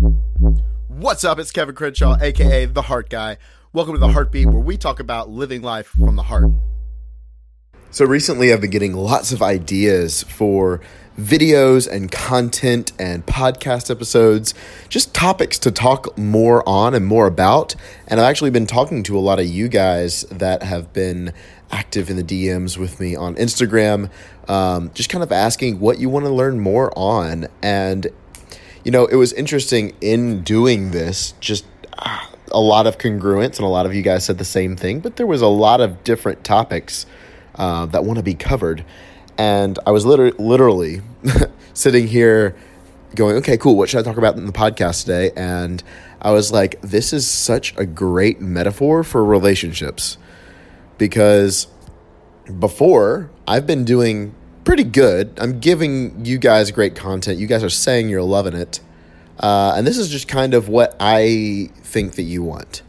What's up? It's Kevin Crenshaw, aka The Heart Guy. Welcome to The Heartbeat, where we talk about living life from the heart. So, recently I've been getting lots of ideas for videos and content and podcast episodes, just topics to talk more on and more about. And I've actually been talking to a lot of you guys that have been active in the DMs with me on Instagram, um, just kind of asking what you want to learn more on. And you know, it was interesting in doing this, just uh, a lot of congruence, and a lot of you guys said the same thing, but there was a lot of different topics uh, that want to be covered. And I was literally, literally sitting here going, okay, cool, what should I talk about in the podcast today? And I was like, this is such a great metaphor for relationships because before I've been doing pretty good. I'm giving you guys great content. You guys are saying you're loving it. Uh, and this is just kind of what I think that you want.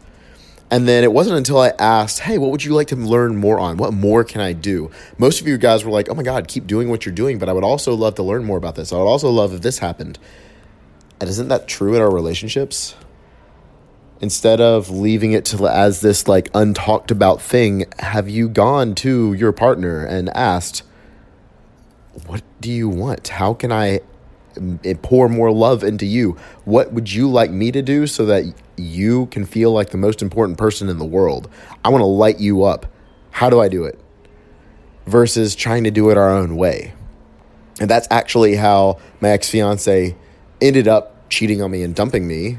And then it wasn't until I asked, hey, what would you like to learn more on? What more can I do? Most of you guys were like, oh my God, keep doing what you're doing, but I would also love to learn more about this. I would also love if this happened. And isn't that true in our relationships? Instead of leaving it to as this like untalked about thing, have you gone to your partner and asked, what do you want? How can I mm, pour more love into you? What would you like me to do so that you can feel like the most important person in the world? I want to light you up. How do I do it? Versus trying to do it our own way. And that's actually how my ex fiance ended up cheating on me and dumping me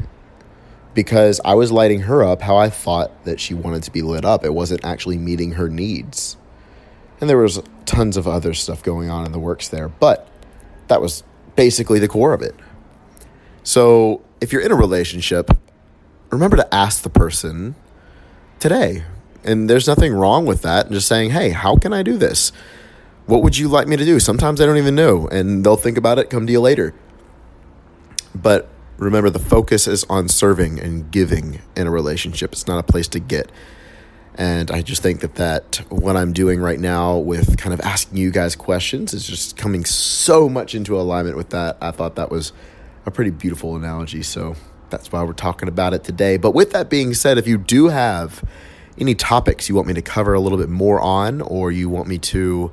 because I was lighting her up how I thought that she wanted to be lit up. It wasn't actually meeting her needs. And there was tons of other stuff going on in the works there, but that was basically the core of it. So if you're in a relationship, remember to ask the person today. And there's nothing wrong with that. And Just saying, hey, how can I do this? What would you like me to do? Sometimes I don't even know, and they'll think about it, come to you later. But remember, the focus is on serving and giving in a relationship. It's not a place to get. And I just think that that what I'm doing right now with kind of asking you guys questions is just coming so much into alignment with that. I thought that was a pretty beautiful analogy. So that's why we're talking about it today. But with that being said, if you do have any topics you want me to cover a little bit more on, or you want me to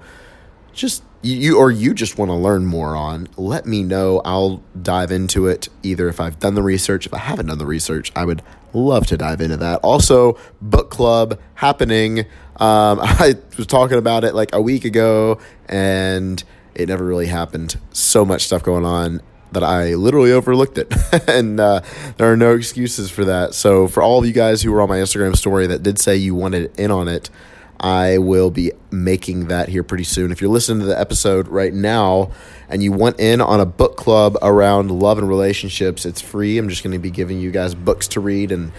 just you or you just want to learn more on, let me know. I'll dive into it either if I've done the research, if I haven't done the research, I would love to dive into that. Also, book club happening. Um, I was talking about it like a week ago and it never really happened. So much stuff going on that I literally overlooked it. and uh, there are no excuses for that. So, for all of you guys who were on my Instagram story that did say you wanted in on it, I will be making that here pretty soon. If you're listening to the episode right now and you want in on a book club around love and relationships, it's free. I'm just going to be giving you guys books to read and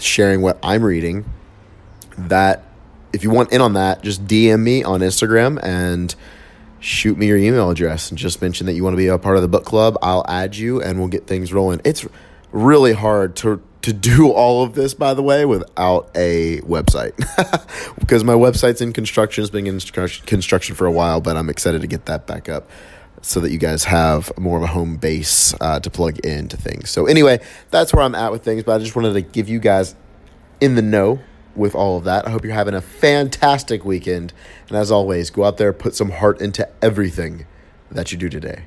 sharing what I'm reading. That if you want in on that, just DM me on Instagram and shoot me your email address and just mention that you want to be a part of the book club. I'll add you and we'll get things rolling. It's really hard to to do all of this, by the way, without a website. because my website's in construction, it's been in construction for a while, but I'm excited to get that back up so that you guys have more of a home base uh, to plug into things. So, anyway, that's where I'm at with things, but I just wanted to give you guys in the know with all of that. I hope you're having a fantastic weekend. And as always, go out there, put some heart into everything that you do today.